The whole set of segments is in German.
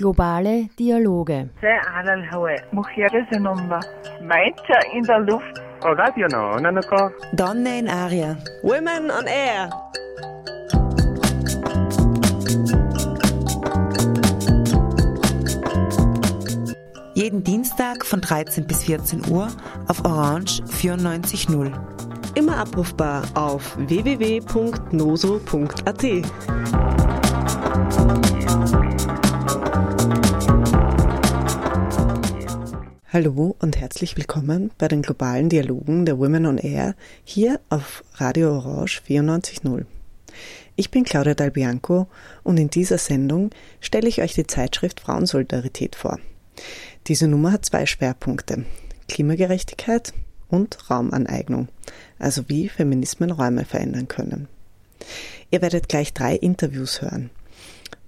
Globale Dialoge. in der Luft. Donne in aria. Women on air. Jeden Dienstag von 13 bis 14 Uhr auf Orange 94.0. Immer abrufbar auf www.noso.at. Hallo und herzlich willkommen bei den globalen Dialogen der Women on Air hier auf Radio Orange 94.0. Ich bin Claudia Dalbianco und in dieser Sendung stelle ich euch die Zeitschrift Frauensolidarität vor. Diese Nummer hat zwei Schwerpunkte. Klimagerechtigkeit und Raumaneignung, also wie Feminismen Räume verändern können. Ihr werdet gleich drei Interviews hören.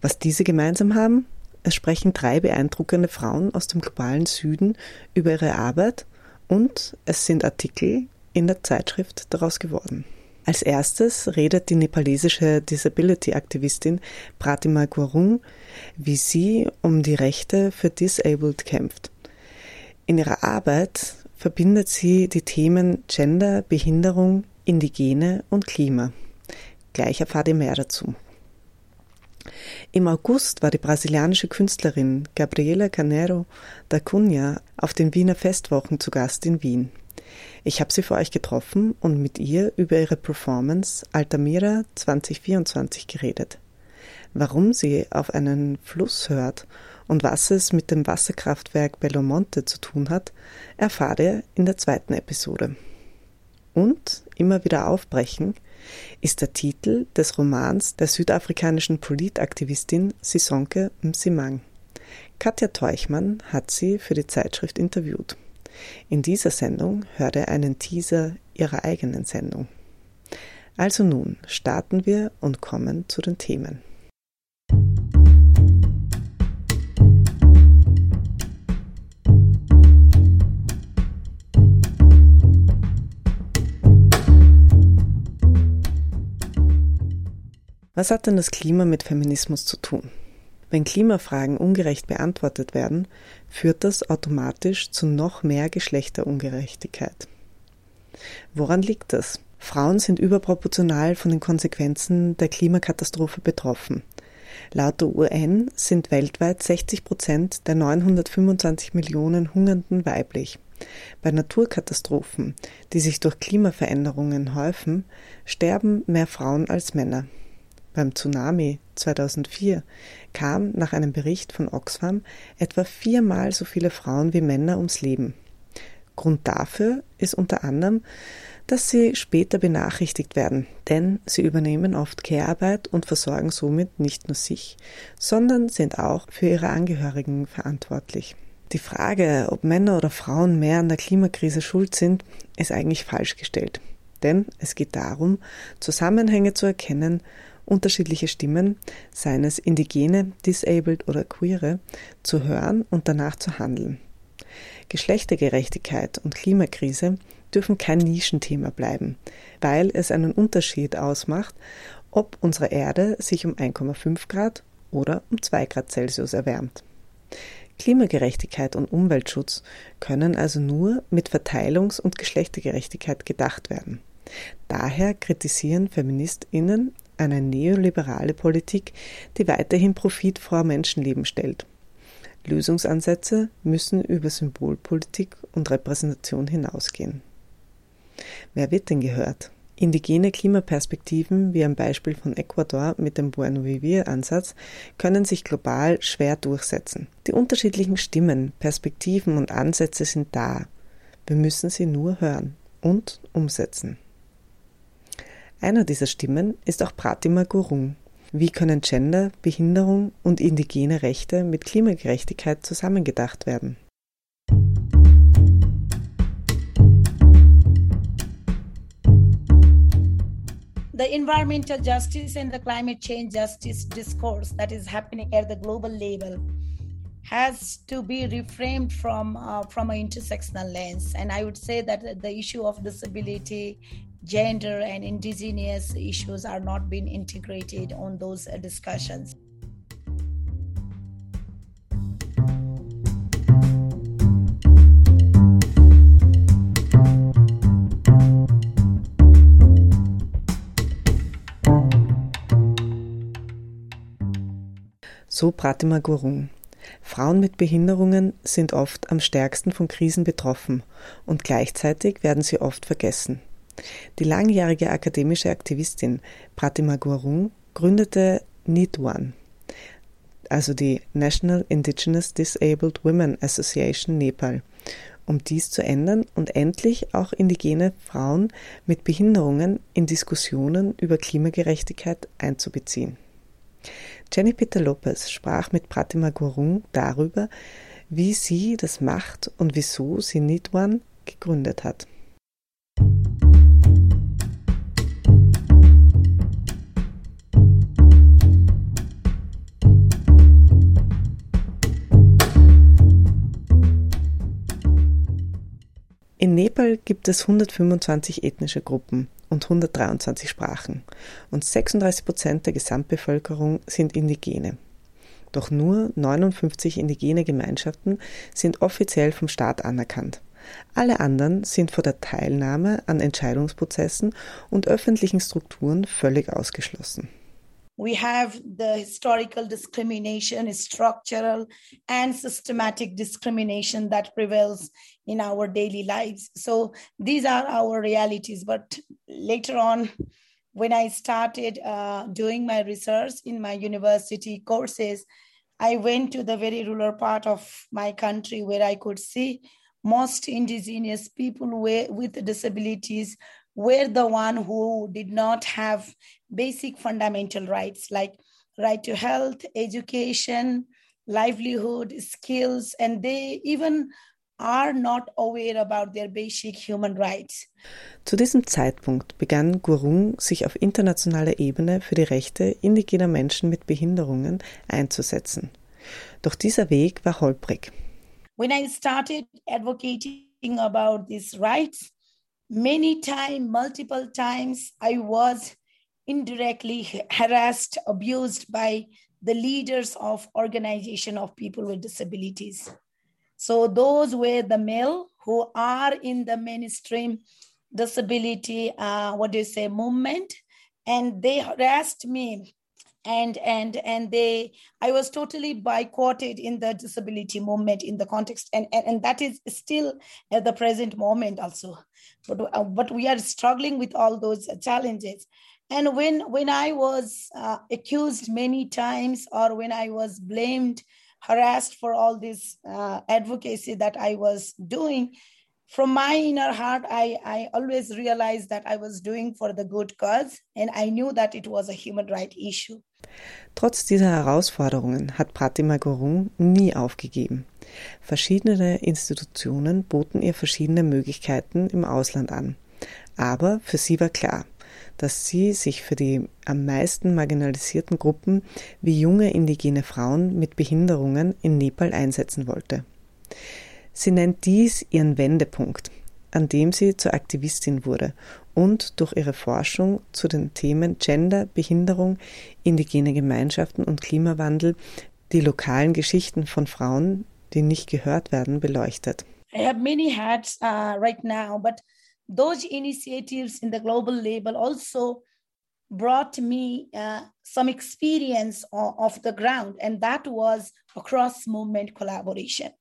Was diese gemeinsam haben, es sprechen drei beeindruckende Frauen aus dem globalen Süden über ihre Arbeit und es sind Artikel in der Zeitschrift daraus geworden. Als erstes redet die nepalesische Disability-Aktivistin Pratima Gurung, wie sie um die Rechte für Disabled kämpft. In ihrer Arbeit verbindet sie die Themen Gender, Behinderung, Indigene und Klima. Gleich erfahrt ihr mehr dazu. Im August war die brasilianische Künstlerin Gabriela Canero da Cunha auf den Wiener Festwochen zu Gast in Wien. Ich habe sie für euch getroffen und mit ihr über ihre Performance Altamira 2024 geredet. Warum sie auf einen Fluss hört und was es mit dem Wasserkraftwerk Belo Monte zu tun hat, erfahrt ihr in der zweiten Episode. Und immer wieder aufbrechen – ist der Titel des Romans der südafrikanischen Politaktivistin Sisonke Msimang. Katja Teuchmann hat sie für die Zeitschrift interviewt. In dieser Sendung hört er einen Teaser ihrer eigenen Sendung. Also nun starten wir und kommen zu den Themen. Was hat denn das Klima mit Feminismus zu tun? Wenn Klimafragen ungerecht beantwortet werden, führt das automatisch zu noch mehr Geschlechterungerechtigkeit. Woran liegt das? Frauen sind überproportional von den Konsequenzen der Klimakatastrophe betroffen. Laut der UN sind weltweit 60 Prozent der 925 Millionen Hungernden weiblich. Bei Naturkatastrophen, die sich durch Klimaveränderungen häufen, sterben mehr Frauen als Männer. Beim Tsunami 2004 kamen nach einem Bericht von Oxfam etwa viermal so viele Frauen wie Männer ums Leben. Grund dafür ist unter anderem, dass sie später benachrichtigt werden, denn sie übernehmen oft Care-Arbeit und versorgen somit nicht nur sich, sondern sind auch für ihre Angehörigen verantwortlich. Die Frage, ob Männer oder Frauen mehr an der Klimakrise schuld sind, ist eigentlich falsch gestellt. Denn es geht darum, Zusammenhänge zu erkennen unterschiedliche Stimmen, seien es Indigene, Disabled oder Queere, zu hören und danach zu handeln. Geschlechtergerechtigkeit und Klimakrise dürfen kein Nischenthema bleiben, weil es einen Unterschied ausmacht, ob unsere Erde sich um 1,5 Grad oder um 2 Grad Celsius erwärmt. Klimagerechtigkeit und Umweltschutz können also nur mit Verteilungs- und Geschlechtergerechtigkeit gedacht werden. Daher kritisieren Feministinnen eine neoliberale Politik, die weiterhin Profit vor Menschenleben stellt. Lösungsansätze müssen über Symbolpolitik und Repräsentation hinausgehen. Wer wird denn gehört? Indigene Klimaperspektiven, wie am Beispiel von Ecuador mit dem Bueno Vivir Ansatz, können sich global schwer durchsetzen. Die unterschiedlichen Stimmen, Perspektiven und Ansätze sind da. Wir müssen sie nur hören und umsetzen. Einer dieser Stimmen ist auch Pratima Gurung. Wie können Gender, Behinderung und indigene Rechte mit Klimagerechtigkeit zusammengedacht werden? the environmental justice and the climate change justice discourse that is happening at the global level has to be reframed from uh, from an intersectional lens and i would say that the issue of disability gender and indigenous issues are not being integrated on those uh, discussions. So Pratima Gurung. Frauen mit Behinderungen sind oft am stärksten von Krisen betroffen und gleichzeitig werden sie oft vergessen. Die langjährige akademische Aktivistin Pratima Gurung gründete One, also die National Indigenous Disabled Women Association Nepal, um dies zu ändern und endlich auch indigene Frauen mit Behinderungen in Diskussionen über Klimagerechtigkeit einzubeziehen. Jenny Peter Lopez sprach mit Pratima Gurung darüber, wie sie das macht und wieso sie Nidwan gegründet hat. In Nepal gibt es 125 ethnische Gruppen und 123 Sprachen und 36 Prozent der Gesamtbevölkerung sind Indigene. Doch nur 59 indigene Gemeinschaften sind offiziell vom Staat anerkannt. Alle anderen sind vor der Teilnahme an Entscheidungsprozessen und öffentlichen Strukturen völlig ausgeschlossen. We have the historical discrimination, structural and systematic discrimination that prevails in our daily lives. So these are our realities. But later on, when I started uh, doing my research in my university courses, I went to the very rural part of my country where I could see most indigenous people with disabilities were the one who did not have basic fundamental rights like right to health, education, livelihood, skills, and they even are not aware about their basic human rights. Zu diesem Zeitpunkt begann Gurung sich auf internationaler Ebene für die Rechte indigener Menschen mit Behinderungen einzusetzen. Doch dieser Weg war holprig. When I started advocating about these rights, many times, multiple times, I was indirectly harassed, abused by the leaders of organization of people with disabilities. So those were the male who are in the mainstream disability, uh, what do you say, movement, and they harassed me and and and they i was totally boycotted in the disability movement in the context. And and, and that is still at the present moment also but uh, but we are struggling with all those challenges. And when when i was uh, accused many times or when i was blamed harassed for all this uh, advocacy that i was doing from my inner heart, I, I always realized that I was doing for the good cause and I knew that it was a human right issue. Trotz dieser Herausforderungen hat Pratima Gurung nie aufgegeben. Verschiedene Institutionen boten ihr verschiedene Möglichkeiten im Ausland an. Aber für sie war klar, dass sie sich für die am meisten marginalisierten Gruppen wie junge indigene Frauen mit Behinderungen in Nepal einsetzen wollte. Sie nennt dies ihren Wendepunkt, an dem sie zur Aktivistin wurde und durch ihre Forschung zu den Themen Gender, Behinderung, indigene Gemeinschaften und Klimawandel die lokalen Geschichten von Frauen, die nicht gehört werden, beleuchtet. I have many hats uh, right now, but those initiatives in the global level also brought me uh, some experience of, of the ground, and that was a cross movement collaboration.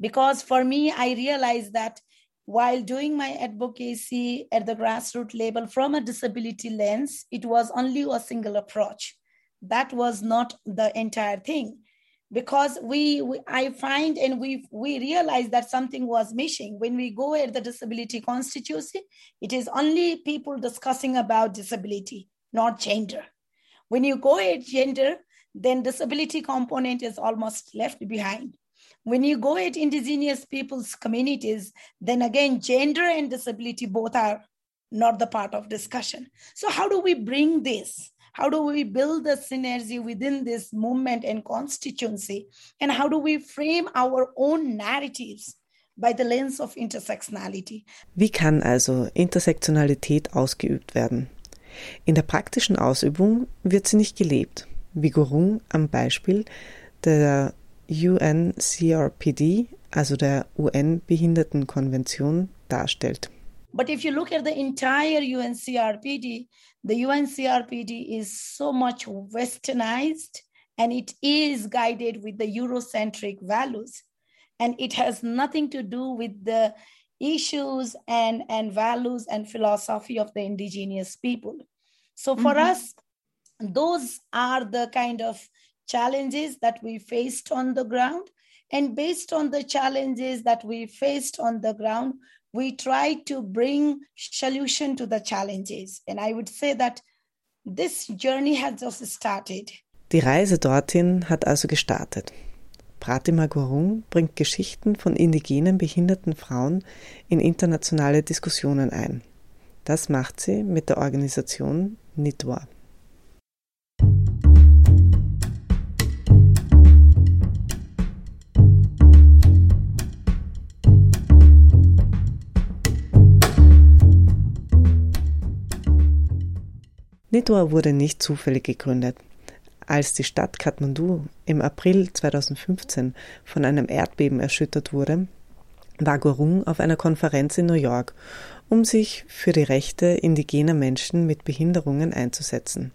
Because for me i realized that while doing my advocacy at the grassroots level from a disability lens it was only a single approach. That was not the entire thing. Because we, we, i find and we we realized that something was missing. When we go at the disability constituency it is only people discussing about disability not gender. When you go at gender then disability component is almost left behind when you go at indigenous peoples communities, then again, gender and disability both are not the part of discussion. So how do we bring this? How do we build the synergy within this movement and constituency? And how do we frame our own narratives by the lens of intersectionality? Wie kann also Intersektionalität ausgeübt werden? In der praktischen Ausübung wird sie nicht gelebt, wie Gurung am Beispiel der UNCRPD, also der UN-Behindertenkonvention, darstellt. But if you look at the entire UNCRPD, the UNCRPD is so much westernized and it is guided with the Eurocentric values. And it has nothing to do with the issues and, and values and philosophy of the indigenous people. So for Mhm. us, those are the kind of challenges that we faced on the ground. And based on the challenges that we faced on the ground, we try to bring solution to the challenges. And I would say that this journey has just started. Die Reise dorthin hat also gestartet. Pratima Gurung bringt Geschichten von indigenen behinderten Frauen in internationale Diskussionen ein. Das macht sie mit der Organisation NITWA. NITWA wurde nicht zufällig gegründet. Als die Stadt Kathmandu im April 2015 von einem Erdbeben erschüttert wurde, war Gurung auf einer Konferenz in New York, um sich für die Rechte indigener Menschen mit Behinderungen einzusetzen.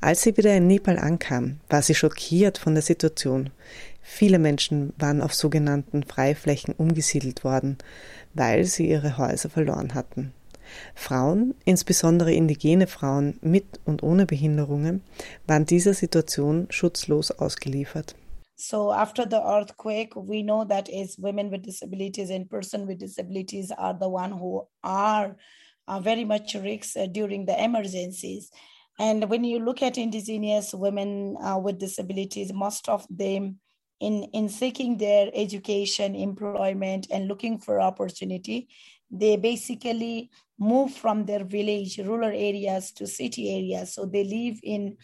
Als sie wieder in Nepal ankam, war sie schockiert von der Situation. Viele Menschen waren auf sogenannten Freiflächen umgesiedelt worden, weil sie ihre Häuser verloren hatten. Frauen, insbesondere indigene Frauen mit und ohne Behinderungen, waren dieser Situation schutzlos ausgeliefert. So after the earthquake, we know that as women with disabilities and person with disabilities are the one who are very much risks uh, during the emergencies. And when you look at indigenous women uh, with disabilities, most of them in, in seeking their education, employment, and looking for opportunity, they basically move from their village, rural areas to city areas. So they live in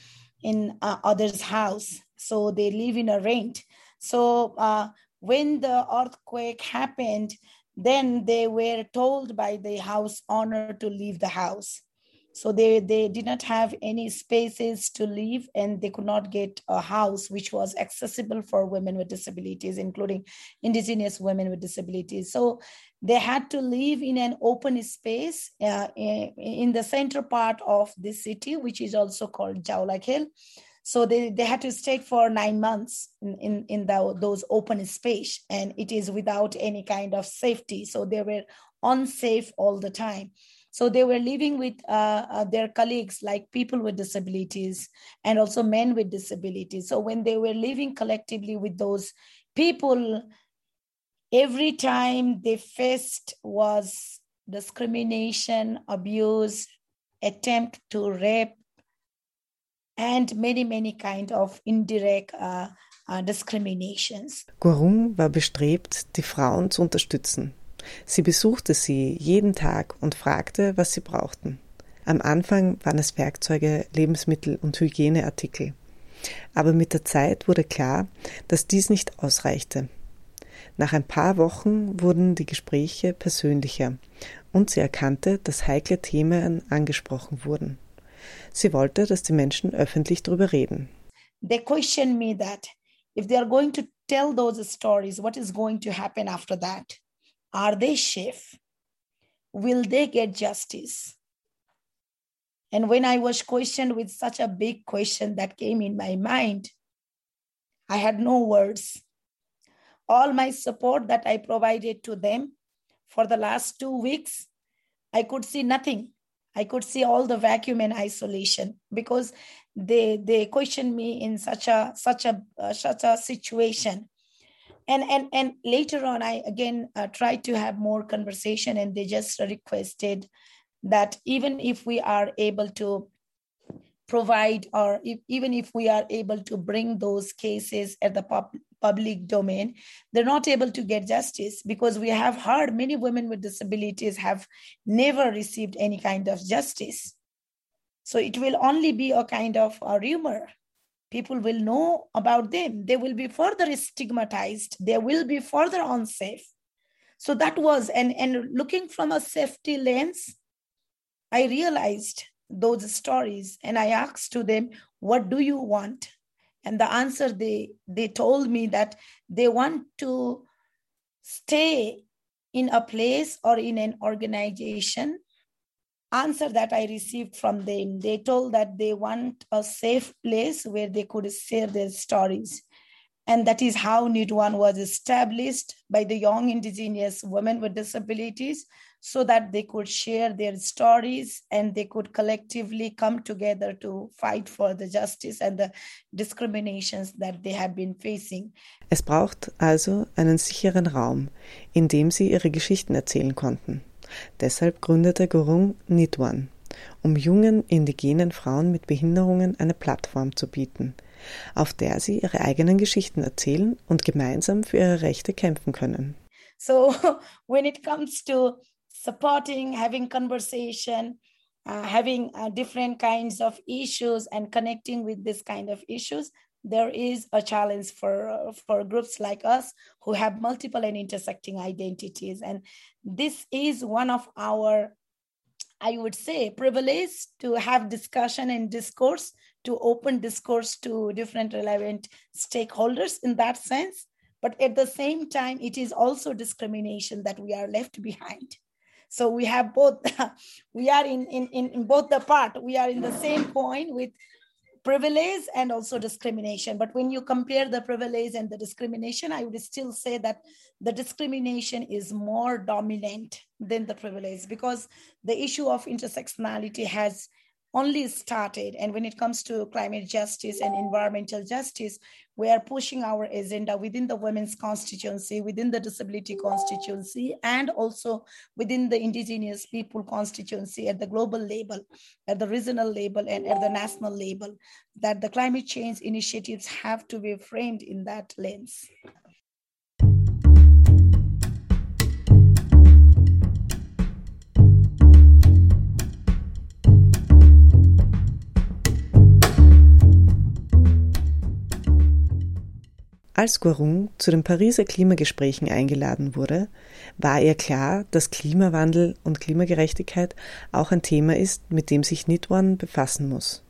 in uh, others' house. So they live in a rent. So uh, when the earthquake happened, then they were told by the house owner to leave the house. So they, they did not have any spaces to live and they could not get a house which was accessible for women with disabilities, including indigenous women with disabilities. So they had to live in an open space uh, in, the center part of the city, which is also called Jaulak Hill. So they, they had to stay for nine months in, in, in the, those open space, and it is without any kind of safety. So they were unsafe all the time. So they were living with uh, uh, their colleagues, like people with disabilities and also men with disabilities. So when they were living collectively with those people, every time they faced was discrimination, abuse, attempt to rape, and many, many kind of indirect uh, uh, discriminations. Gurung war bestrebt, die Frauen zu unterstützen. Sie besuchte sie jeden Tag und fragte, was sie brauchten. Am Anfang waren es Werkzeuge, Lebensmittel und Hygieneartikel. Aber mit der Zeit wurde klar, dass dies nicht ausreichte. Nach ein paar Wochen wurden die Gespräche persönlicher und sie erkannte, dass heikle Themen angesprochen wurden. Sie wollte, dass die Menschen öffentlich darüber reden. They questioned me that if they are going to tell those stories, what is going to happen after that? Are they safe? Will they get justice? And when I was questioned with such a big question that came in my mind, I had no words. All my support that I provided to them for the last two weeks, I could see nothing. I could see all the vacuum and isolation because they they questioned me in such a such a uh, such a situation and and and later on i again uh, tried to have more conversation and they just requested that even if we are able to provide or if, even if we are able to bring those cases at the pub, public domain they're not able to get justice because we have heard many women with disabilities have never received any kind of justice. So it will only be a kind of a rumor people will know about them. They will be further stigmatized. They will be further unsafe. So that was and and looking from a safety lens i realized those stories and i asked to them what do you want? And the answer they they told me that they want to stay in a place or in an organization answer that I received from them. They told that they want a safe place where they could share their stories. And that is how NEED One was established by the young indigenous women with disabilities so that they could share their stories and they could collectively come together to fight for the justice and the discriminations that they have been facing. Es braucht also einen sicheren Raum, in dem sie ihre Geschichten erzählen konnten. Deshalb gründete Gurung Nidwan, um jungen indigenen Frauen mit Behinderungen eine Plattform zu bieten, auf der sie ihre eigenen Geschichten erzählen und gemeinsam für ihre Rechte kämpfen können. So when it comes to supporting, having conversation, uh, having uh, different kinds of issues and connecting with this kind of issues, there is a challenge for for groups like us who have multiple and intersecting identities. And this is one of our i would say privilege to have discussion and discourse to open discourse to different relevant stakeholders in that sense. But at the same time it is also discrimination that we are left behind. So we have both we are in, in in both the part we are in the same point with privilege and also discrimination. But when you compare the privilege and the discrimination, I would still say that the discrimination is more dominant than the privilege because the issue of intersectionality has only started. And when it comes to climate justice and environmental justice, we are pushing our agenda within the women's constituency, within the disability constituency, and also within the indigenous people constituency at the global level, at the regional level, and at the national level, that the climate change initiatives have to be framed in that lens. Als Gurung zu den Pariser Klimagesprächen eingeladen wurde, war ihr klar, dass Klimawandel und Klimagerechtigkeit auch ein Thema ist, mit dem sich Nidwan befassen muss.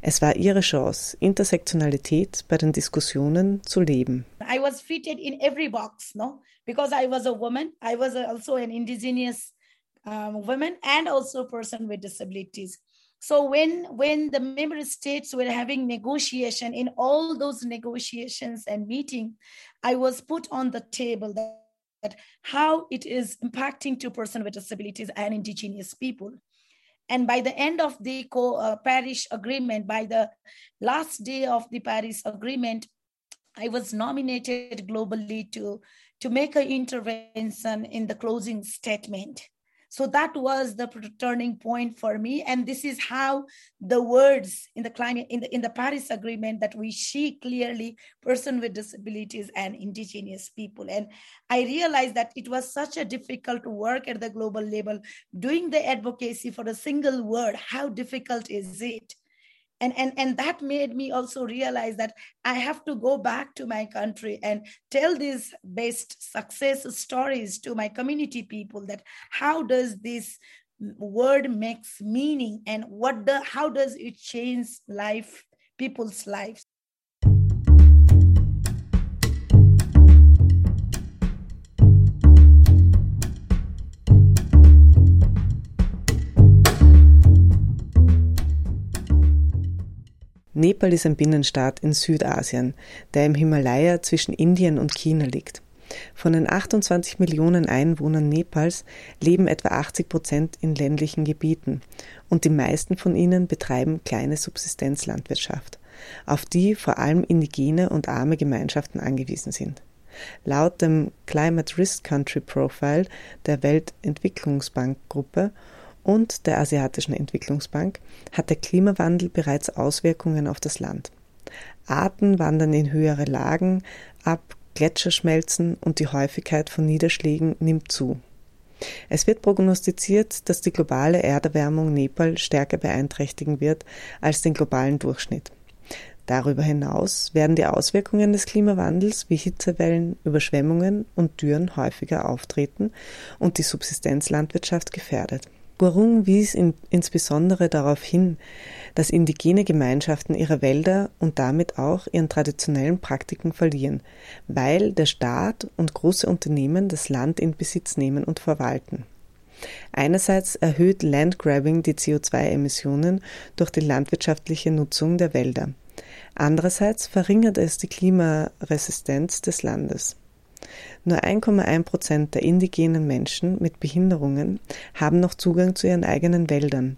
Es war ihre Chance, Intersektionalität bei den Diskussionen zu leben. I was fitted in every box, no? Because I was a woman, I was also an indigenous um, woman and also a person with disabilities. So when when the member states were having negotiation in all those negotiations and meeting, I was put on the table that, that how it is impacting to person with disabilities and indigenous people. And by the end of the co- uh, Paris Agreement, by the last day of the Paris Agreement, I was nominated globally to, to make an intervention in the closing statement. So that was the turning point for me. And this is how the words in the climate, in the, in the Paris Agreement that we see clearly person with disabilities and indigenous people. And I realized that it was such a difficult work at the global level, doing the advocacy for a single word. How difficult is it? And and and that made me also realize that i have to go back to my country and tell these best success stories to my community people that how does this word makes meaning and what the how does it change life people's lives Nepal ist ein Binnenstaat in Südasien, der im Himalaya zwischen Indien und China liegt. Von den 28 Millionen Einwohnern Nepals leben etwa 80 Prozent in ländlichen Gebieten und die meisten von ihnen betreiben kleine Subsistenzlandwirtschaft, auf die vor allem indigene und arme Gemeinschaften angewiesen sind. Laut dem Climate Risk Country Profile der Weltentwicklungsbankgruppe und der Asiatischen Entwicklungsbank hat der Klimawandel bereits Auswirkungen auf das Land. Arten wandern in höhere Lagen ab, Gletscher schmelzen und die Häufigkeit von Niederschlägen nimmt zu. Es wird prognostiziert, dass die globale Erderwärmung Nepal stärker beeinträchtigen wird als den globalen Durchschnitt. Darüber hinaus werden die Auswirkungen des Klimawandels wie Hitzewellen, Überschwemmungen und Dürren häufiger auftreten und die Subsistenzlandwirtschaft gefährdet. Gurung wies in, insbesondere darauf hin, dass indigene Gemeinschaften ihre Wälder und damit auch ihren traditionellen Praktiken verlieren, weil der Staat und große Unternehmen das Land in Besitz nehmen und verwalten. Einerseits erhöht Landgrabbing die CO2-Emissionen durch die landwirtschaftliche Nutzung der Wälder. Andererseits verringert es die Klimaresistenz des Landes. Nur 1,1 Prozent der indigenen Menschen mit Behinderungen haben noch Zugang zu ihren eigenen Wäldern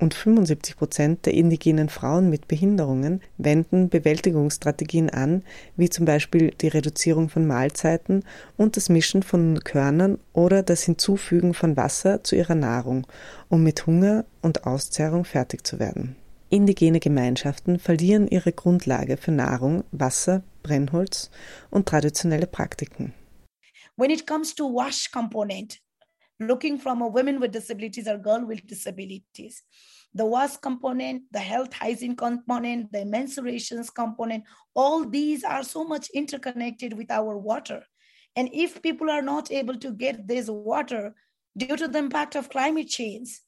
und 75 Prozent der indigenen Frauen mit Behinderungen wenden Bewältigungsstrategien an, wie zum Beispiel die Reduzierung von Mahlzeiten und das Mischen von Körnern oder das Hinzufügen von Wasser zu ihrer Nahrung, um mit Hunger und Auszehrung fertig zu werden. Indigene Gemeinschaften verlieren ihre Grundlage für Nahrung, Wasser, Brennholz und traditionelle Praktiken. When it comes to wash component, looking from a women with disabilities or girl with disabilities, the wash component, the health hygiene component, the menstruations component, all these are so much interconnected with our water. And if people are not able to get this water due to the impact of climate change,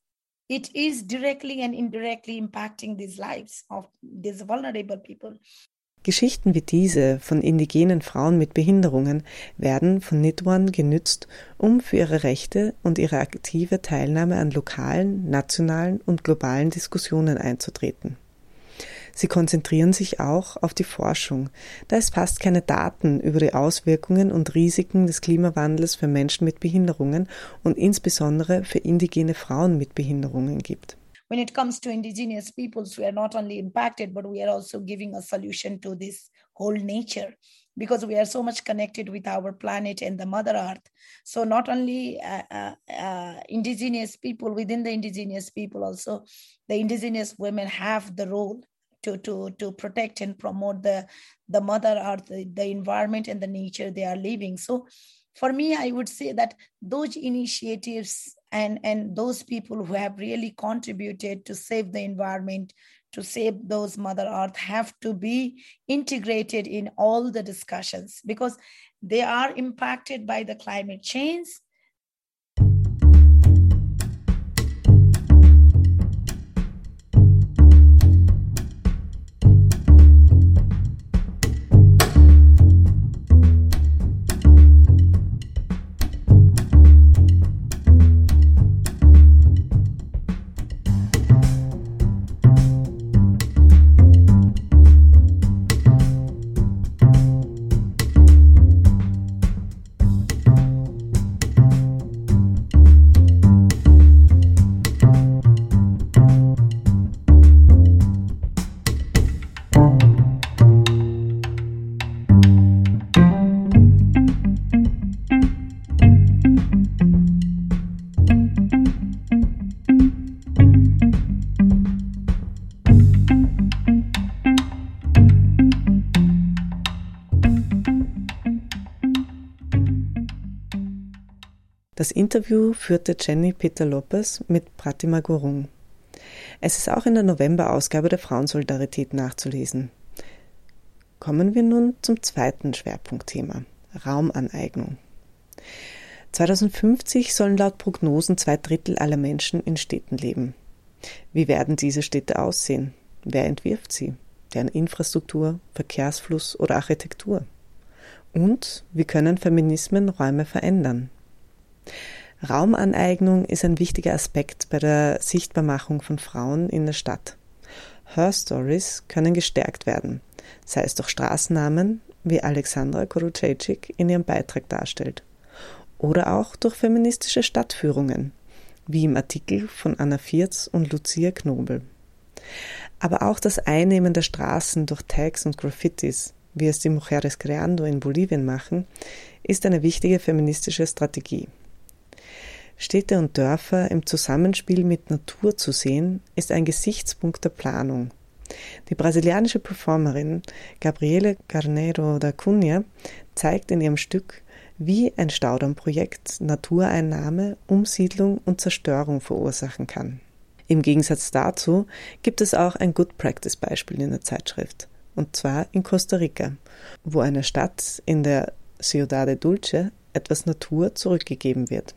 it is directly and indirectly impacting these lives of these vulnerable people. Geschichten wie diese von indigenen Frauen mit Behinderungen werden von Nidwan genützt, um für ihre Rechte und ihre aktive Teilnahme an lokalen, nationalen und globalen Diskussionen einzutreten. Sie konzentrieren sich auch auf die Forschung, da es fast keine Daten über die Auswirkungen und Risiken des Klimawandels für Menschen mit Behinderungen und insbesondere für indigene Frauen mit Behinderungen gibt. When it comes to indigenous peoples, we are not only impacted, but we are also giving a solution to this whole nature because we are so much connected with our planet and the mother earth. So not only uh, uh, uh, indigenous people within the indigenous people also the indigenous women have the role to to to protect and promote the the mother earth the, the environment and the nature they are living. So for me i would say that those initiatives and and those people who have really contributed to save the environment to save those mother earth have to be integrated in all the discussions because they are impacted by the climate change Das Interview führte Jenny Peter Lopez mit Pratima Gurung. Es ist auch in der November-Ausgabe der Frauensolidarität nachzulesen. Kommen wir nun zum zweiten Schwerpunktthema, Raumaneignung. 2050 sollen laut Prognosen zwei Drittel aller Menschen in Städten leben. Wie werden diese Städte aussehen? Wer entwirft sie? Deren Infrastruktur, Verkehrsfluss oder Architektur? Und wie können Feminismen Räume verändern? Raumaneignung ist ein wichtiger Aspekt bei der Sichtbarmachung von Frauen in der Stadt. Her Stories können gestärkt werden, sei es durch Straßennamen, wie Alexandra Korucejcik in ihrem Beitrag darstellt, oder auch durch feministische Stadtführungen, wie im Artikel von Anna Vierz und Lucia Knobel. Aber auch das Einnehmen der Straßen durch Tags und Graffitis, wie es die Mujeres Creando in Bolivien machen, ist eine wichtige feministische Strategie. Städte und Dörfer im Zusammenspiel mit Natur zu sehen, ist ein Gesichtspunkt der Planung. Die brasilianische Performerin Gabriele Carneiro da Cunha zeigt in ihrem Stück, wie ein Staudammprojekt Natureinnahme, Umsiedlung und Zerstörung verursachen kann. Im Gegensatz dazu gibt es auch ein Good Practice Beispiel in der Zeitschrift, und zwar in Costa Rica, wo einer Stadt in der Ciudad de Dulce etwas Natur zurückgegeben wird.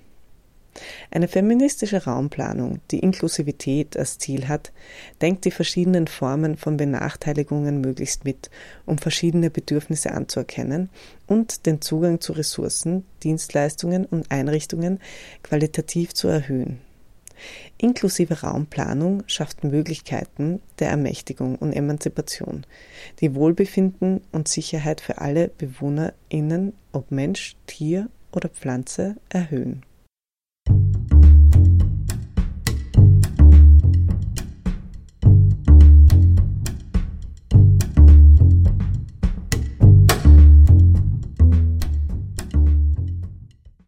Eine feministische Raumplanung, die Inklusivität als Ziel hat, denkt die verschiedenen Formen von Benachteiligungen möglichst mit, um verschiedene Bedürfnisse anzuerkennen und den Zugang zu Ressourcen, Dienstleistungen und Einrichtungen qualitativ zu erhöhen. Inklusive Raumplanung schafft Möglichkeiten der Ermächtigung und Emanzipation, die Wohlbefinden und Sicherheit für alle BewohnerInnen, ob Mensch, Tier oder Pflanze, erhöhen.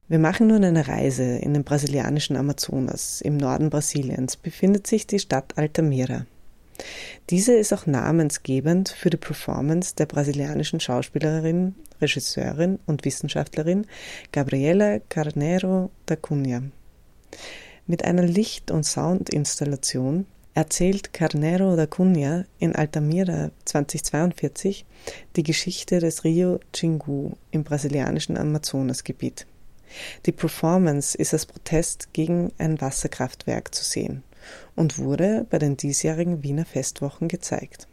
Wir machen nun eine Reise in den brasilianischen Amazonas. Im Norden Brasiliens befindet sich die Stadt Altamira. Diese ist auch namensgebend für die Performance der brasilianischen Schauspielerin, Regisseurin und Wissenschaftlerin Gabriela Carneiro da Cunha. Mit einer Licht- und Soundinstallation erzählt Carneiro da Cunha in Altamira 2042 die Geschichte des Rio Xingu im brasilianischen Amazonasgebiet. Die Performance ist als Protest gegen ein Wasserkraftwerk zu sehen und wurde bei den diesjährigen Wiener Festwochen gezeigt.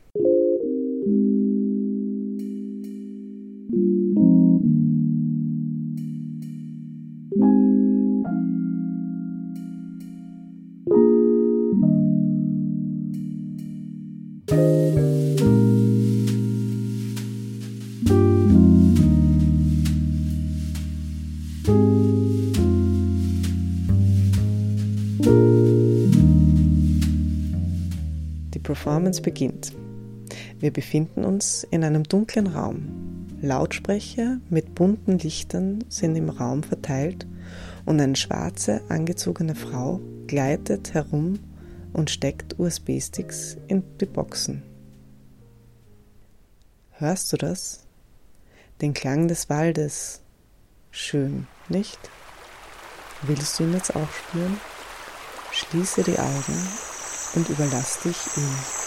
Performance beginnt. Wir befinden uns in einem dunklen Raum. Lautsprecher mit bunten Lichtern sind im Raum verteilt und eine schwarze angezogene Frau gleitet herum und steckt USB-Sticks in die Boxen. Hörst du das? Den Klang des Waldes. Schön, nicht? Willst du ihn jetzt auch spüren? Schließe die Augen und überlass dich ihm.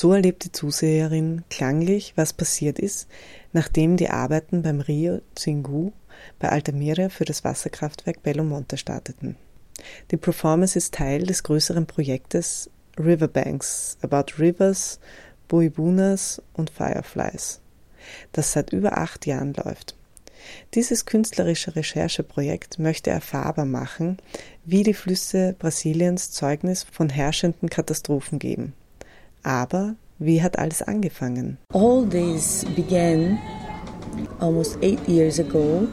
So erlebt die Zuseherin klanglich, was passiert ist, nachdem die Arbeiten beim Rio Xingu bei Altamira für das Wasserkraftwerk Belo Monte starteten. Die Performance ist Teil des größeren Projektes Riverbanks About Rivers, Boibunas und Fireflies, das seit über acht Jahren läuft. Dieses künstlerische Rechercheprojekt möchte erfahrbar machen, wie die Flüsse Brasiliens Zeugnis von herrschenden Katastrophen geben Aber wie hat alles angefangen? All this began almost eight years ago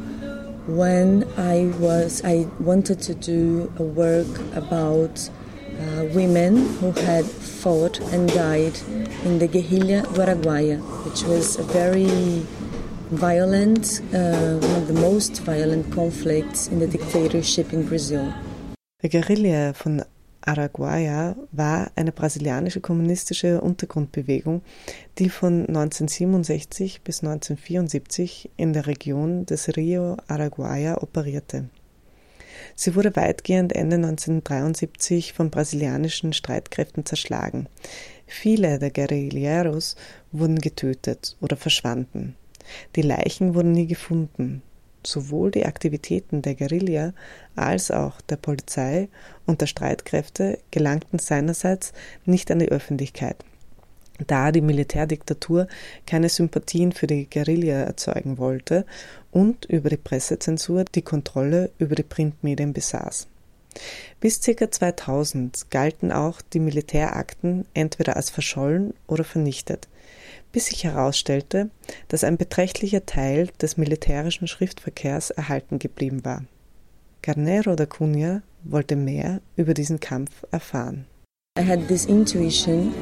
when I was I wanted to do a work about uh, women who had fought and died in the guerrilla Guaraguaya, which was a very violent, uh, one of the most violent conflicts in the dictatorship in Brazil. Die Guerilla von Araguaia war eine brasilianische kommunistische Untergrundbewegung, die von 1967 bis 1974 in der Region des Rio Araguaia operierte. Sie wurde weitgehend Ende 1973 von brasilianischen Streitkräften zerschlagen. Viele der Guerilleros wurden getötet oder verschwanden. Die Leichen wurden nie gefunden. Sowohl die Aktivitäten der Guerilla als auch der Polizei und der Streitkräfte gelangten seinerseits nicht an die Öffentlichkeit. da die Militärdiktatur keine Sympathien für die Guerilla erzeugen wollte und über die Pressezensur die Kontrolle über die Printmedien besaß. Bis ca. 2000 galten auch die Militärakten entweder als verschollen oder vernichtet, bis sich herausstellte, dass ein beträchtlicher Teil des militärischen Schriftverkehrs erhalten geblieben war. Carnero da Cunha wollte mehr über diesen Kampf erfahren. I had this intuition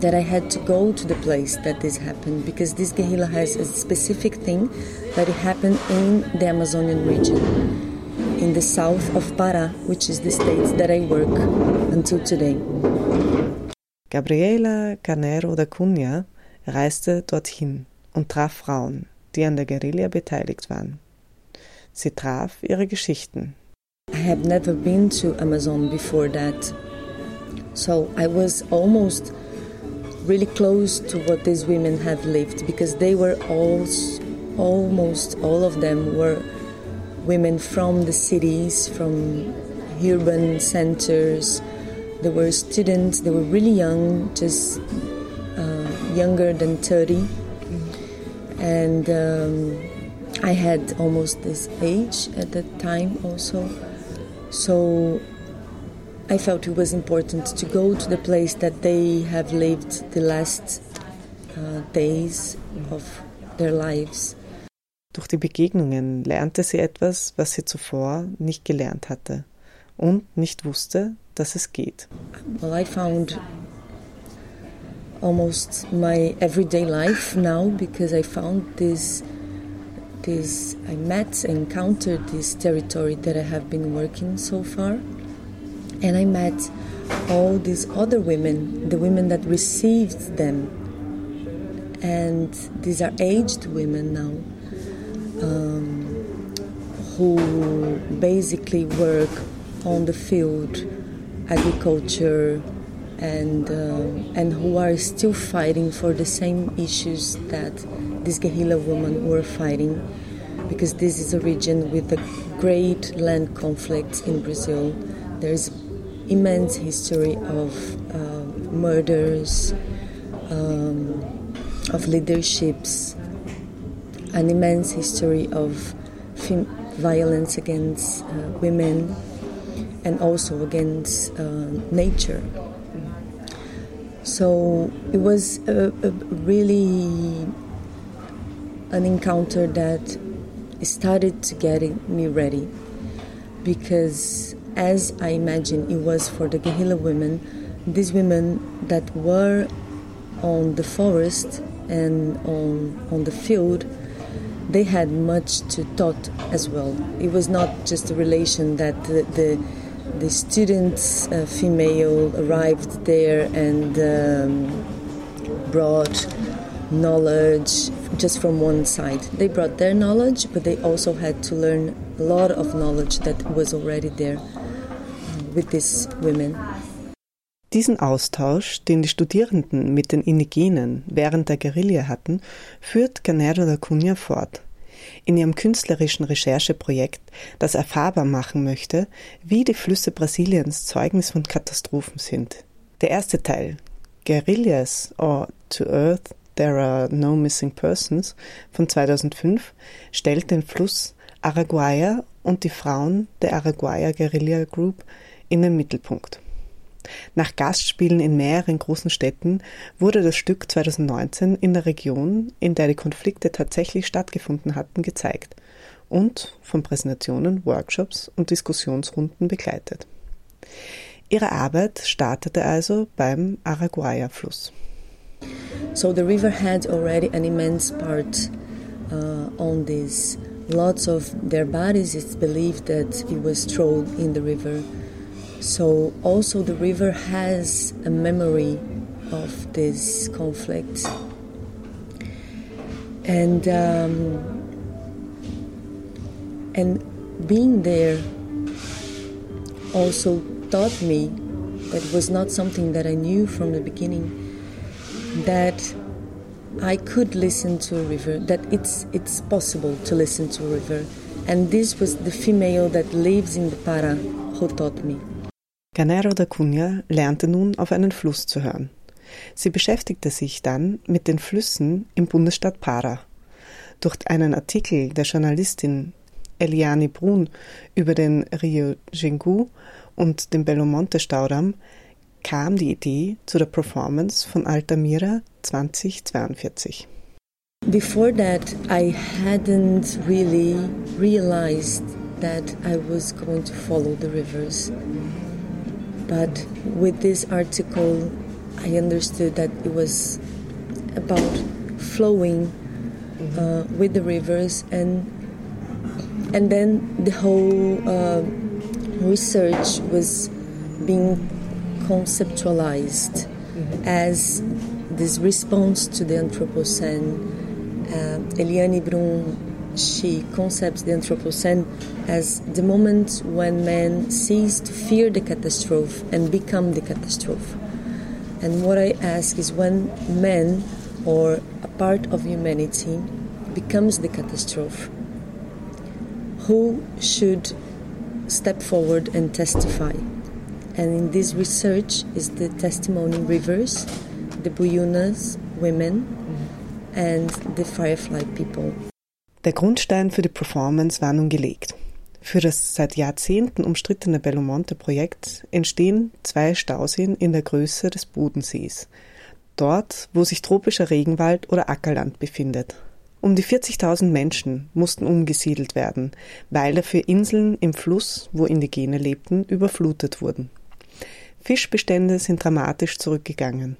that I had to go to the place that this happened because this guerrilla has a specific thing that it happened in the Amazonian region, in the south of Para, which is the state that I work until today. Gabriela Carnero da Cunha reiste dorthin und traf Frauen, die an der Guerilla beteiligt waren. Sie traf ihre Geschichten. I have never been to Amazon before that. So I was almost really close to what these women have lived because they were all almost all of them were women from the cities, from urban centers. They were students, they were really young, just younger than 30. And um, I had almost this age at that time also. So I felt it was important to go to the place that they have lived the last uh, days of their lives. Durch die Begegnungen lernte sie etwas, was sie zuvor nicht gelernt hatte und nicht wusste, dass es geht. Well, I found almost my everyday life now because I found this this I met encountered this territory that I have been working so far. And I met all these other women, the women that received them. And these are aged women now um, who basically work on the field, agriculture, and, uh, and who are still fighting for the same issues that these guerrilla women were fighting because this is a region with a great land conflict in Brazil. There's immense history of uh, murders, um, of leaderships, an immense history of fem- violence against uh, women and also against uh, nature. So it was a, a really an encounter that started to get me ready because as I imagine it was for the guerrilla women, these women that were on the forest and on, on the field, they had much to thought as well. It was not just a relation that the, the, the students, uh, female, arrived there and um, brought knowledge just from one side. They brought their knowledge, but they also had to learn a lot of knowledge that was already there with these women. Diesen Austausch, den die Studierenden mit den Indigenen während der Guerilla hatten, führt Canero da Cunha fort. In ihrem künstlerischen Rechercheprojekt, das erfahrbar machen möchte, wie die Flüsse Brasiliens Zeugnis von Katastrophen sind. Der erste Teil, Guerrillas or To Earth There Are No Missing Persons von 2005, stellt den Fluss Araguaia und die Frauen der Araguaia Guerilla Group in den Mittelpunkt. Nach Gastspielen in mehreren großen Städten wurde das Stück 2019 in der Region, in der die Konflikte tatsächlich stattgefunden hatten, gezeigt und von Präsentationen, Workshops und Diskussionsrunden begleitet. Ihre Arbeit startete also beim Araguaia-Fluss. So the river had already an immense part uh, on this. Lots of their bodies, it's believed that it was thrown in the river. So also the river has a memory of this conflict. And um, and being there also taught me that was not something that I knew from the beginning that I could listen to a river that it's it's possible to listen to a river and this was the female that lives in the Para who taught me Canero da Cunha lernte nun auf einen Fluss zu hören. Sie beschäftigte sich dann mit den Flüssen im Bundesstaat Para. Durch einen Artikel der Journalistin Eliane Brun über den Rio Jingu und den Bellomonte-Staudamm kam die Idee zu der Performance von Altamira 2042. Before that, I hadn't really realized that I was going to follow the rivers. But with this article, I understood that it was about flowing uh, with the rivers and and then the whole uh, research was being conceptualized as this response to the Anthropocene. Uh, Eliane Brun, she concepts the Anthropocene as the moment when man cease to fear the catastrophe and become the catastrophe. And what I ask is when man or a part of humanity becomes the catastrophe, who should step forward and testify? And in this research is the testimony rivers, the Buyunas women, mm-hmm. and the Firefly people. Der Grundstein für die Performance war nun gelegt. Für das seit Jahrzehnten umstrittene Bellomonte-Projekt entstehen zwei Stauseen in der Größe des Bodensees, dort, wo sich tropischer Regenwald oder Ackerland befindet. Um die 40.000 Menschen mussten umgesiedelt werden, weil dafür Inseln im Fluss, wo Indigene lebten, überflutet wurden. Fischbestände sind dramatisch zurückgegangen.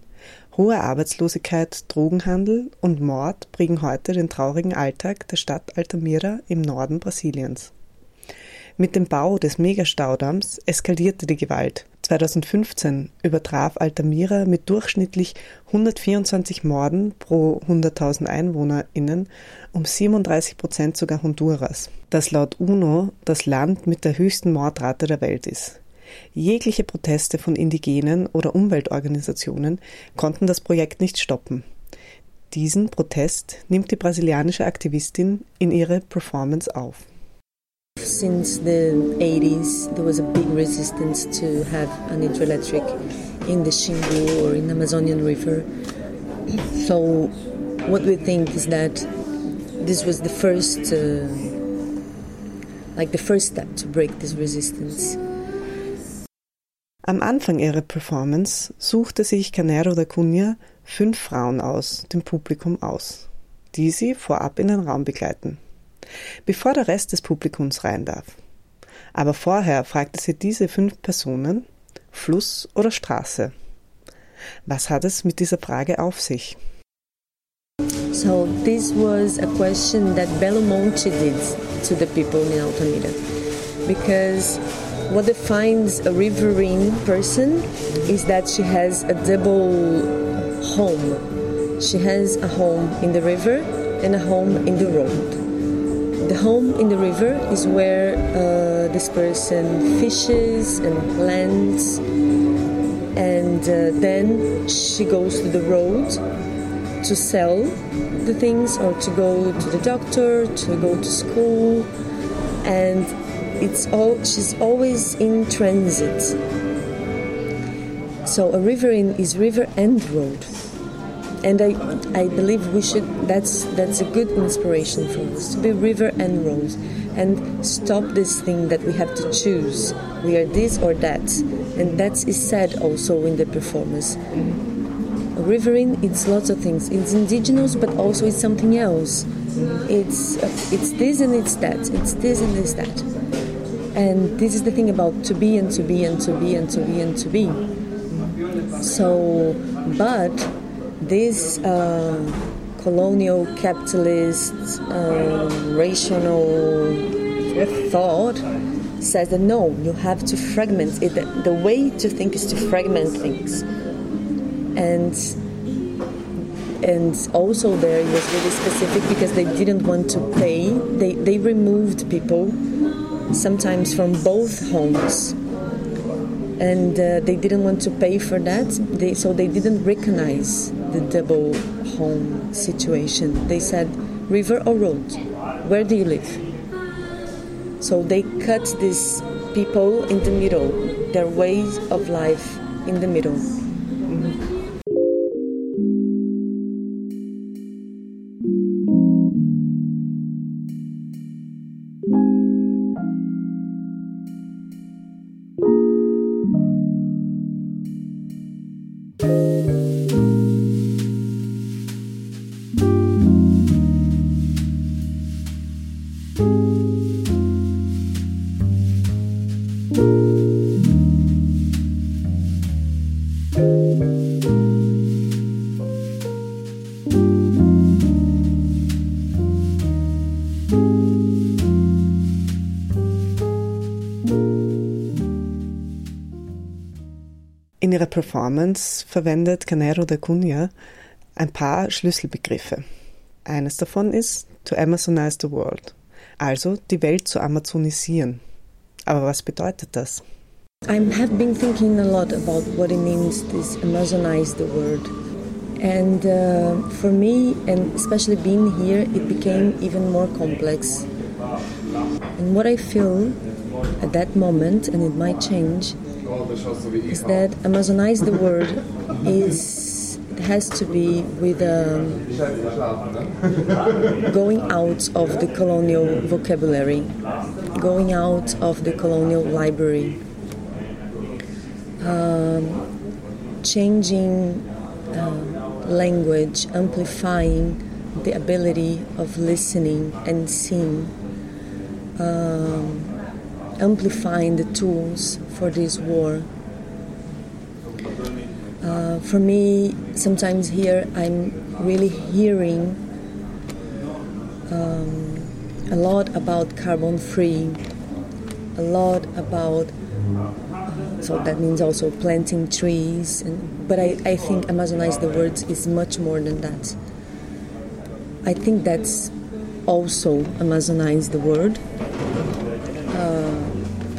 Hohe Arbeitslosigkeit, Drogenhandel und Mord prägen heute den traurigen Alltag der Stadt Altamira im Norden Brasiliens. Mit dem Bau des Megastaudamms eskalierte die Gewalt. 2015 übertraf Altamira mit durchschnittlich 124 Morden pro 100.000 EinwohnerInnen um 37 Prozent sogar Honduras, das laut UNO das Land mit der höchsten Mordrate der Welt ist. Jegliche Proteste von Indigenen oder Umweltorganisationen konnten das Projekt nicht stoppen. Diesen Protest nimmt die brasilianische Aktivistin in ihre Performance auf. Since the 80s, there was a big resistance to have an hydroelectric in the Xingu or in the Amazonian River. So, what we think is that this was the first, uh, like the first step to break this resistance. Am Anfang ihrer Performance suchte sich Canero da Cunha fünf Frauen aus dem Publikum aus, die sie vorab in den Raum begleiten, bevor der Rest des Publikums rein darf. Aber vorher fragte sie diese fünf Personen Fluss oder Straße. Was hat es mit dieser Frage auf sich? So this was a question that Belo Monte did to the people in Altamira because what defines a riverine person is that she has a double home. She has a home in the river and a home in the road. The home in the river is where uh, this person fishes and lands, and uh, then she goes to the road to sell the things or to go to the doctor, to go to school, and it's all she's always in transit. So a riverine is river and road. And I, I believe we should that's that's a good inspiration for us to be river and road and stop this thing that we have to choose. We are this or that. And that is said also in the performance. A riverine it's lots of things. It's indigenous but also it's something else. It's uh, it's this and it's that. It's this and it's that. And this is the thing about to be and to be and to be and to be and to be. So, but this uh, colonial capitalist uh, rational thought says that no, you have to fragment it. The way to think is to fragment things, and and also there it was really specific because they didn't want to pay. They they removed people sometimes from both homes. And uh, they didn't want to pay for that. They, so they didn't recognize the double home situation. They said river or road? Where do you live? So they cut these people in the middle their ways of life in the middle Performance verwendet Canero da Cunha ein paar Schlüsselbegriffe. Eines davon ist to Amazonize the world, also die Welt zu amazonisieren. Aber was bedeutet das? I have been thinking a lot about what it means to Amazonize the world. And uh, for me, and especially being here, it became even more complex. And what I feel at that moment, and it might change, is that Amazonize the word is has to be with um, going out of the colonial vocabulary, going out of the colonial library, um, changing uh, language, amplifying the ability of listening and seeing. Um, amplifying the tools for this war. Uh, for me, sometimes here I'm really hearing um, a lot about carbon free, a lot about, uh, so that means also planting trees. And, but I, I think Amazonize the words is much more than that. I think that's also Amazonize the word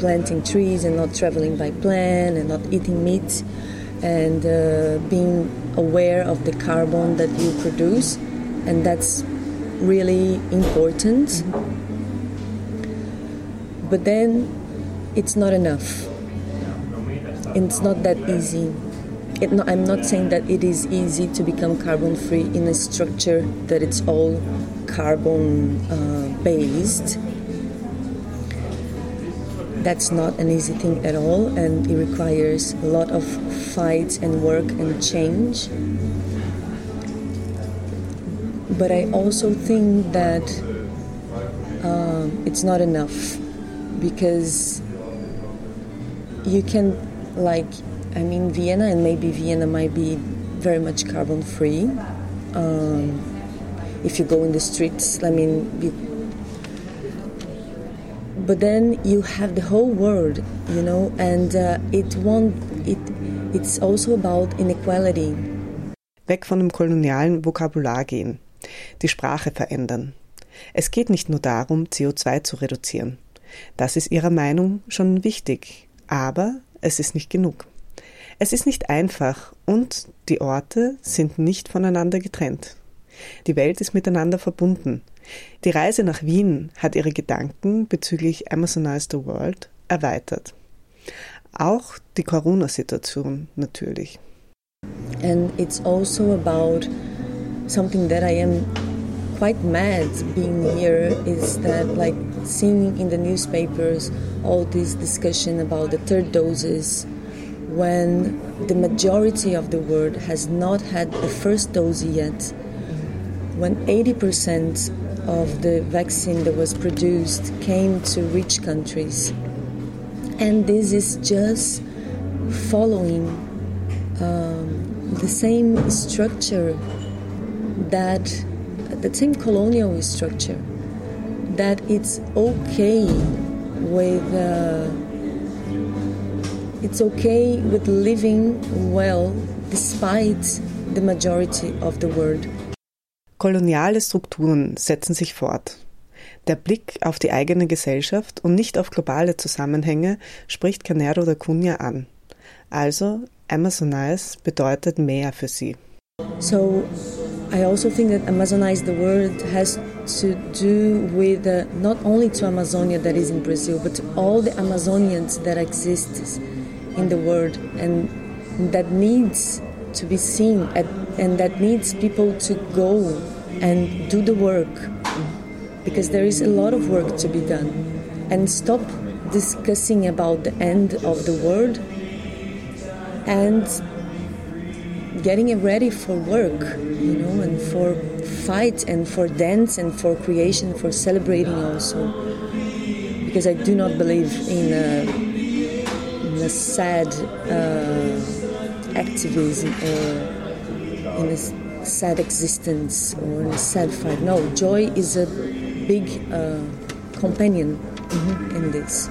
planting trees and not traveling by plane and not eating meat and uh, being aware of the carbon that you produce and that's really important. But then it's not enough. It's not that easy. It, no, i'm not saying that it is easy to become carbon free in a structure that it's all carbon uh, based that's not an easy thing at all, and it requires a lot of fight and work and change. But I also think that um, it's not enough because you can, like, I mean, Vienna, and maybe Vienna might be very much carbon free. Um, if you go in the streets, I mean, you but then you have the whole world, you know, and uh, it won't. It it's also about inequality. Weg von dem kolonialen Vokabular gehen, die Sprache verändern. Es geht nicht nur darum, CO2 zu reduzieren. Das ist ihrer Meinung schon wichtig, aber es ist nicht genug. Es ist nicht einfach und die Orte sind nicht voneinander getrennt. Die Welt ist miteinander verbunden. Die Reise nach Wien hat ihre Gedanken bezüglich Amazonize the World erweitert. Auch die Corona-Situation natürlich. And it's also about something that I am quite mad being here is that like seeing in the newspapers all this discussion about the third doses when the majority of the world has not had the first dose yet when 80% of the vaccine that was produced came to rich countries. And this is just following um, the same structure that, the same colonial structure, that it's okay with. Uh, it's okay with living well despite the majority of the world. Koloniale Strukturen setzen sich fort. Der Blick auf die eigene Gesellschaft und nicht auf globale Zusammenhänge spricht Canero da Cunha an. Also Amazonize bedeutet mehr für sie. So I also think that Amazonize the world has to do with uh, not only to Amazonia that is in Brazil, but to all the Amazonians that exist in the world and that needs to be seen at, and that needs people to go and do the work because there is a lot of work to be done and stop discussing about the end of the world and getting ready for work, you know, and for fight and for dance and for creation, for celebrating also. Because I do not believe in a, in a sad uh, activism or in a sad existence or in a sad fight. No, joy is a big uh, companion in this.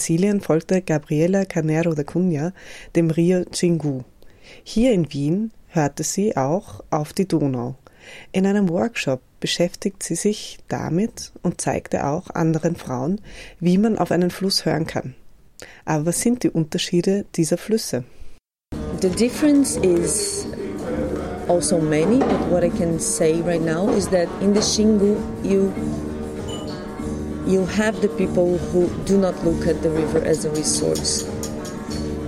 Brasilien folgte Gabriela Carneiro da Cunha dem Rio Xingu. Hier in Wien hörte sie auch auf die Donau. In einem Workshop beschäftigt sie sich damit und zeigte auch anderen Frauen, wie man auf einen Fluss hören kann. Aber was sind die Unterschiede dieser Flüsse? The difference is also many, but what I can say right now is that in the Xingu you you have the people who do not look at the river as a resource,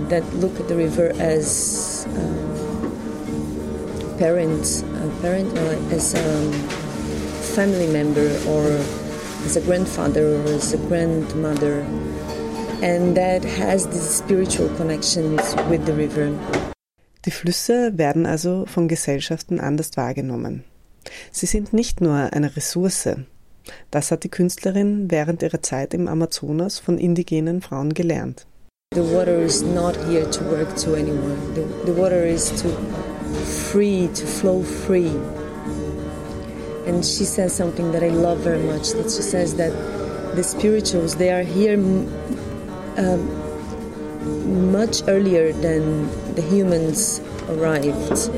that look at the river as um, parents, a parent uh, as a family member or as a grandfather or as a grandmother, and that has these spiritual connections with the river. Die Flüsse werden also von Gesellschaften anders wahrgenommen. Sie sind nicht nur eine Ressource, das hat die Künstlerin während ihrer Zeit im Amazonas von indigenen Frauen gelernt. The water is not here to work to anyone. The, the water is to free, to flow free. And she says something that I love very much. That she says that the spirituals they are here um, much earlier than the humans arrived,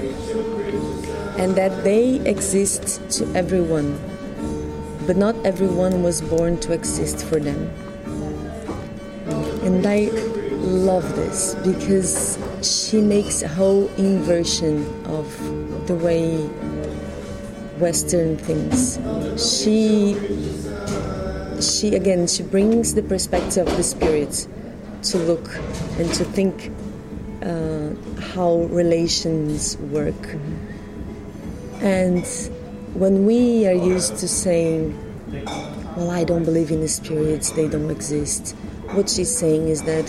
and that they exist to everyone but not everyone was born to exist for them. And I love this because she makes a whole inversion of the way Western thinks. She, she again, she brings the perspective of the spirit to look and to think uh, how relations work. And when we are used to saying, well, I don't believe in the spirits, they don't exist, what she's saying is that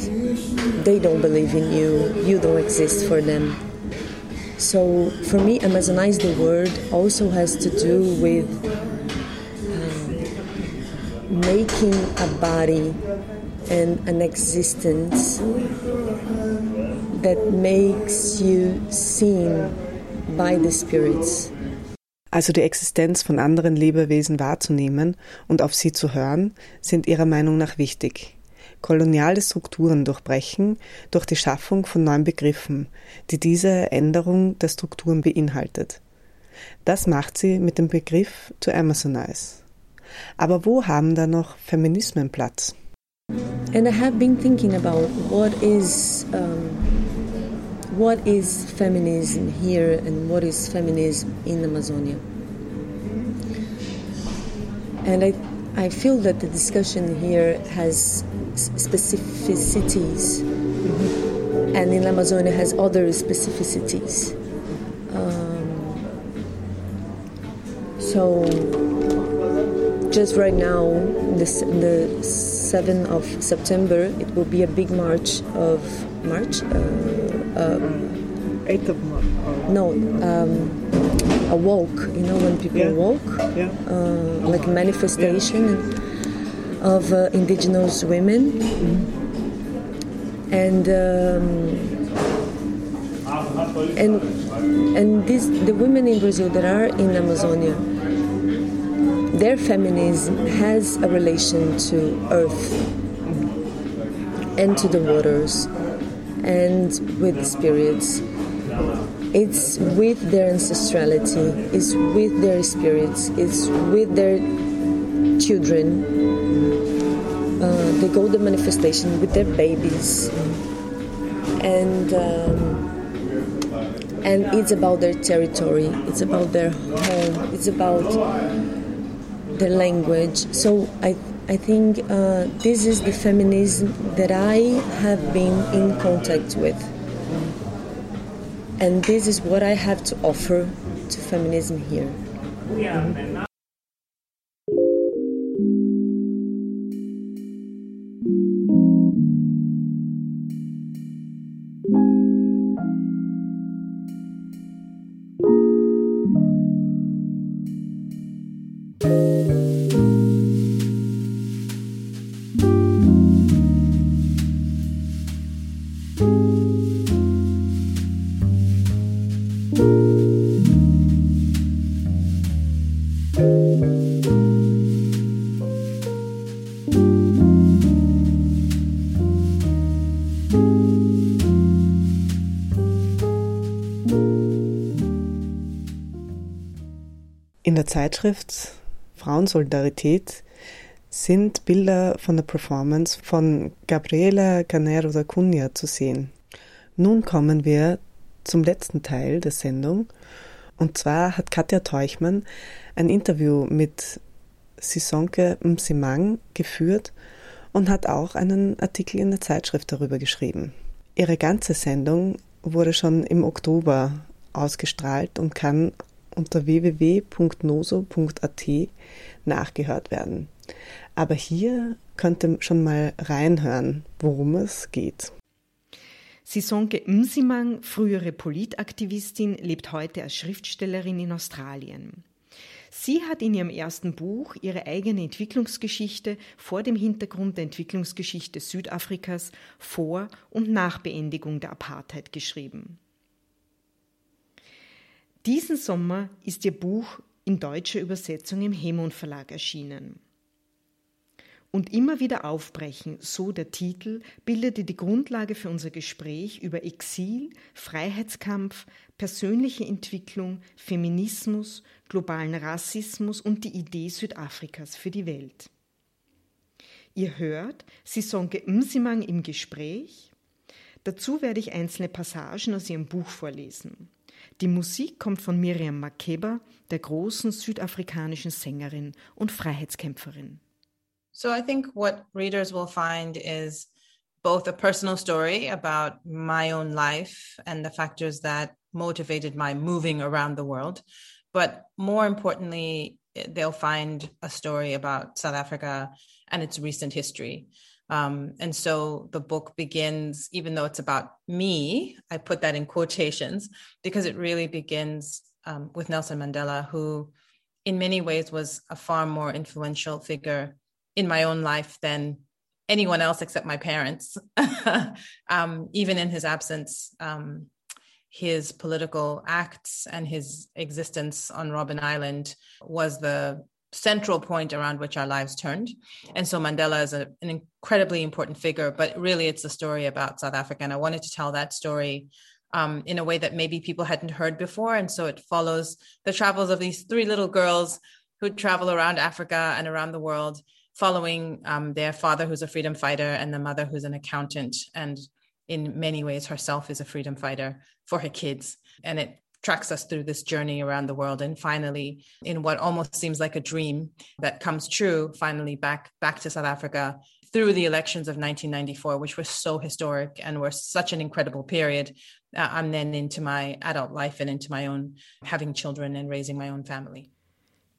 they don't believe in you, you don't exist for them. So for me, Amazonize the word also has to do with um, making a body and an existence that makes you seen by the spirits. Also die Existenz von anderen Lebewesen wahrzunehmen und auf sie zu hören, sind ihrer Meinung nach wichtig. Koloniale Strukturen durchbrechen durch die Schaffung von neuen Begriffen, die diese Änderung der Strukturen beinhaltet. Das macht sie mit dem Begriff to Amazonize. Aber wo haben da noch Feminismen Platz? And I have been thinking about what is um, what is feminism here and what is feminism in Amazonia. And I, I feel that the discussion here has specificities, mm-hmm. and in Amazonia has other specificities. Um, so, just right now, this, the 7th of September, it will be a big march of March. Uh, um, 8th of March. No, um, a walk. You know when people Yeah. walk, Yeah. uh, like a manifestation of uh, indigenous women, and um, and and these the women in Brazil that are in Amazonia. Their feminism has a relation to earth and to the waters and with the spirits it's with their ancestrality, it's with their spirits, it's with their children. Uh, they go the manifestation with their babies, and um, and it's about their territory, it's about their home, it's about their language. So I I think uh, this is the feminism that I have been in contact with. And this is what I have to offer to feminism here. In Zeitschrift Frauensolidarität sind Bilder von der Performance von Gabriela Canero da Cunha zu sehen. Nun kommen wir zum letzten Teil der Sendung. Und zwar hat Katja Teuchmann ein Interview mit Sisonke Msimang geführt und hat auch einen Artikel in der Zeitschrift darüber geschrieben. Ihre ganze Sendung wurde schon im Oktober ausgestrahlt und kann unter www.noso.at nachgehört werden. Aber hier könnte schon mal reinhören, worum es geht. Sisonke Msimang, frühere Politaktivistin, lebt heute als Schriftstellerin in Australien. Sie hat in ihrem ersten Buch ihre eigene Entwicklungsgeschichte vor dem Hintergrund der Entwicklungsgeschichte Südafrikas vor und nach Beendigung der Apartheid geschrieben. Diesen Sommer ist ihr Buch in deutscher Übersetzung im Hemon Verlag erschienen. Und immer wieder aufbrechen, so der Titel, bildete die Grundlage für unser Gespräch über Exil, Freiheitskampf, persönliche Entwicklung, Feminismus, globalen Rassismus und die Idee Südafrikas für die Welt. Ihr hört Sisonke Msimang im Gespräch. Dazu werde ich einzelne Passagen aus ihrem Buch vorlesen. Die Musik kommt von Miriam Makeba, der großen südafrikanischen Sängerin und Freiheitskämpferin. So I think what readers will find is both a personal story about my own life and the factors that motivated my moving around the world. But more importantly, they'll find a story about South Africa and its recent history. Um, and so the book begins, even though it's about me, I put that in quotations because it really begins um, with Nelson Mandela, who in many ways was a far more influential figure in my own life than anyone else except my parents. um, even in his absence, um, his political acts and his existence on Robben Island was the central point around which our lives turned. And so Mandela is a, an incredibly important figure, but really it's a story about South Africa. And I wanted to tell that story um, in a way that maybe people hadn't heard before. And so it follows the travels of these three little girls who travel around Africa and around the world following um, their father, who's a freedom fighter, and the mother, who's an accountant, and in many ways herself is a freedom fighter for her kids. And it tracks us through this journey around the world. And finally in what almost seems like a dream that comes true finally back back to south africa through the elections of 1994 which were so historic and were such an incredible period uh, i'm then into my adult life and into my own having children and raising my own family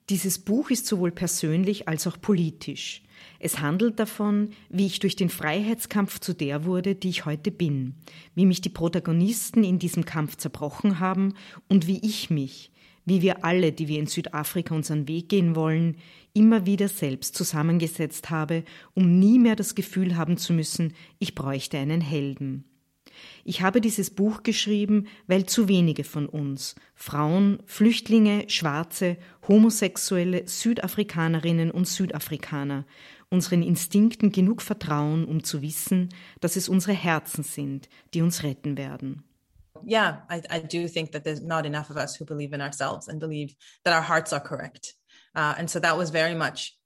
Dieses Buch ist sowohl persönlich als auch politisch. Es handelt davon, wie ich durch den Freiheitskampf zu der wurde, die ich heute bin, wie mich die Protagonisten in diesem Kampf zerbrochen haben und wie ich mich, wie wir alle, die wir in Südafrika unseren Weg gehen wollen, immer wieder selbst zusammengesetzt habe, um nie mehr das Gefühl haben zu müssen, ich bräuchte einen Helden. Ich habe dieses Buch geschrieben, weil zu wenige von uns, Frauen, Flüchtlinge, Schwarze, Homosexuelle, Südafrikanerinnen und Südafrikaner, unseren Instinkten genug vertrauen, um zu wissen, dass es unsere Herzen sind, die uns retten werden. yeah, I, I do think that there's not enough of us who believe in ourselves and believe that our hearts are correct. Uh, and so that was very much,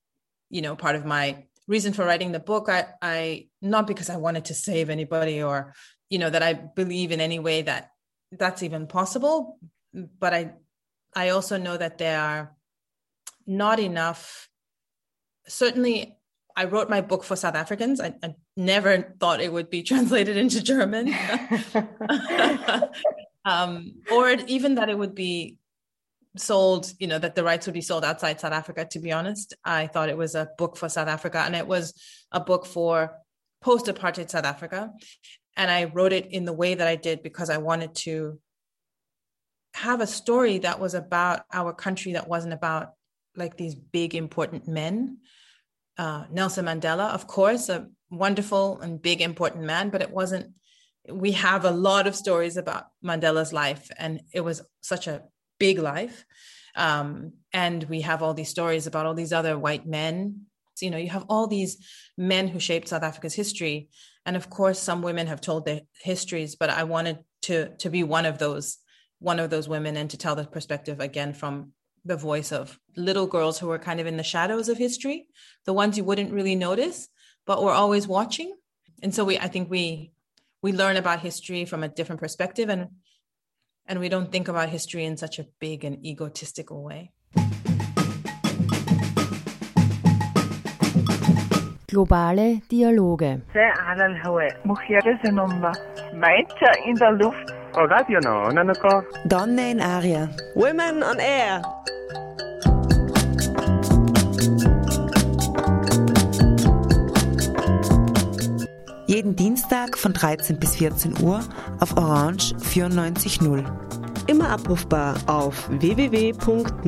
you know, part of my reason for writing the book. I, I not because I wanted to save anybody or, you know, that I believe in any way that that's even possible, but I, I also know that there are not enough. Certainly, I wrote my book for South Africans. I, I never thought it would be translated into German, um, or even that it would be sold. You know that the rights would be sold outside South Africa. To be honest, I thought it was a book for South Africa, and it was a book for post-apartheid South Africa. And I wrote it in the way that I did because I wanted to have a story that was about our country that wasn't about like these big important men uh, Nelson Mandela, of course, a wonderful and big important man, but it wasn't. We have a lot of stories about Mandela's life, and it was such a big life. Um, and we have all these stories about all these other white men. So, you know, you have all these men who shaped South Africa's history, and of course, some women have told their histories. But I wanted to to be one of those one of those women and to tell the perspective again from the voice of little girls who were kind of in the shadows of history, the ones you wouldn't really notice, but we're always watching. And so we I think we we learn about history from a different perspective and and we don't think about history in such a big and egotistical way. Globale Dialoge. in der Luft. Donne in Aria. Women on Air. Jeden Dienstag von 13 bis 14 Uhr auf Orange 94.0. Immer abrufbar auf www.noso.at.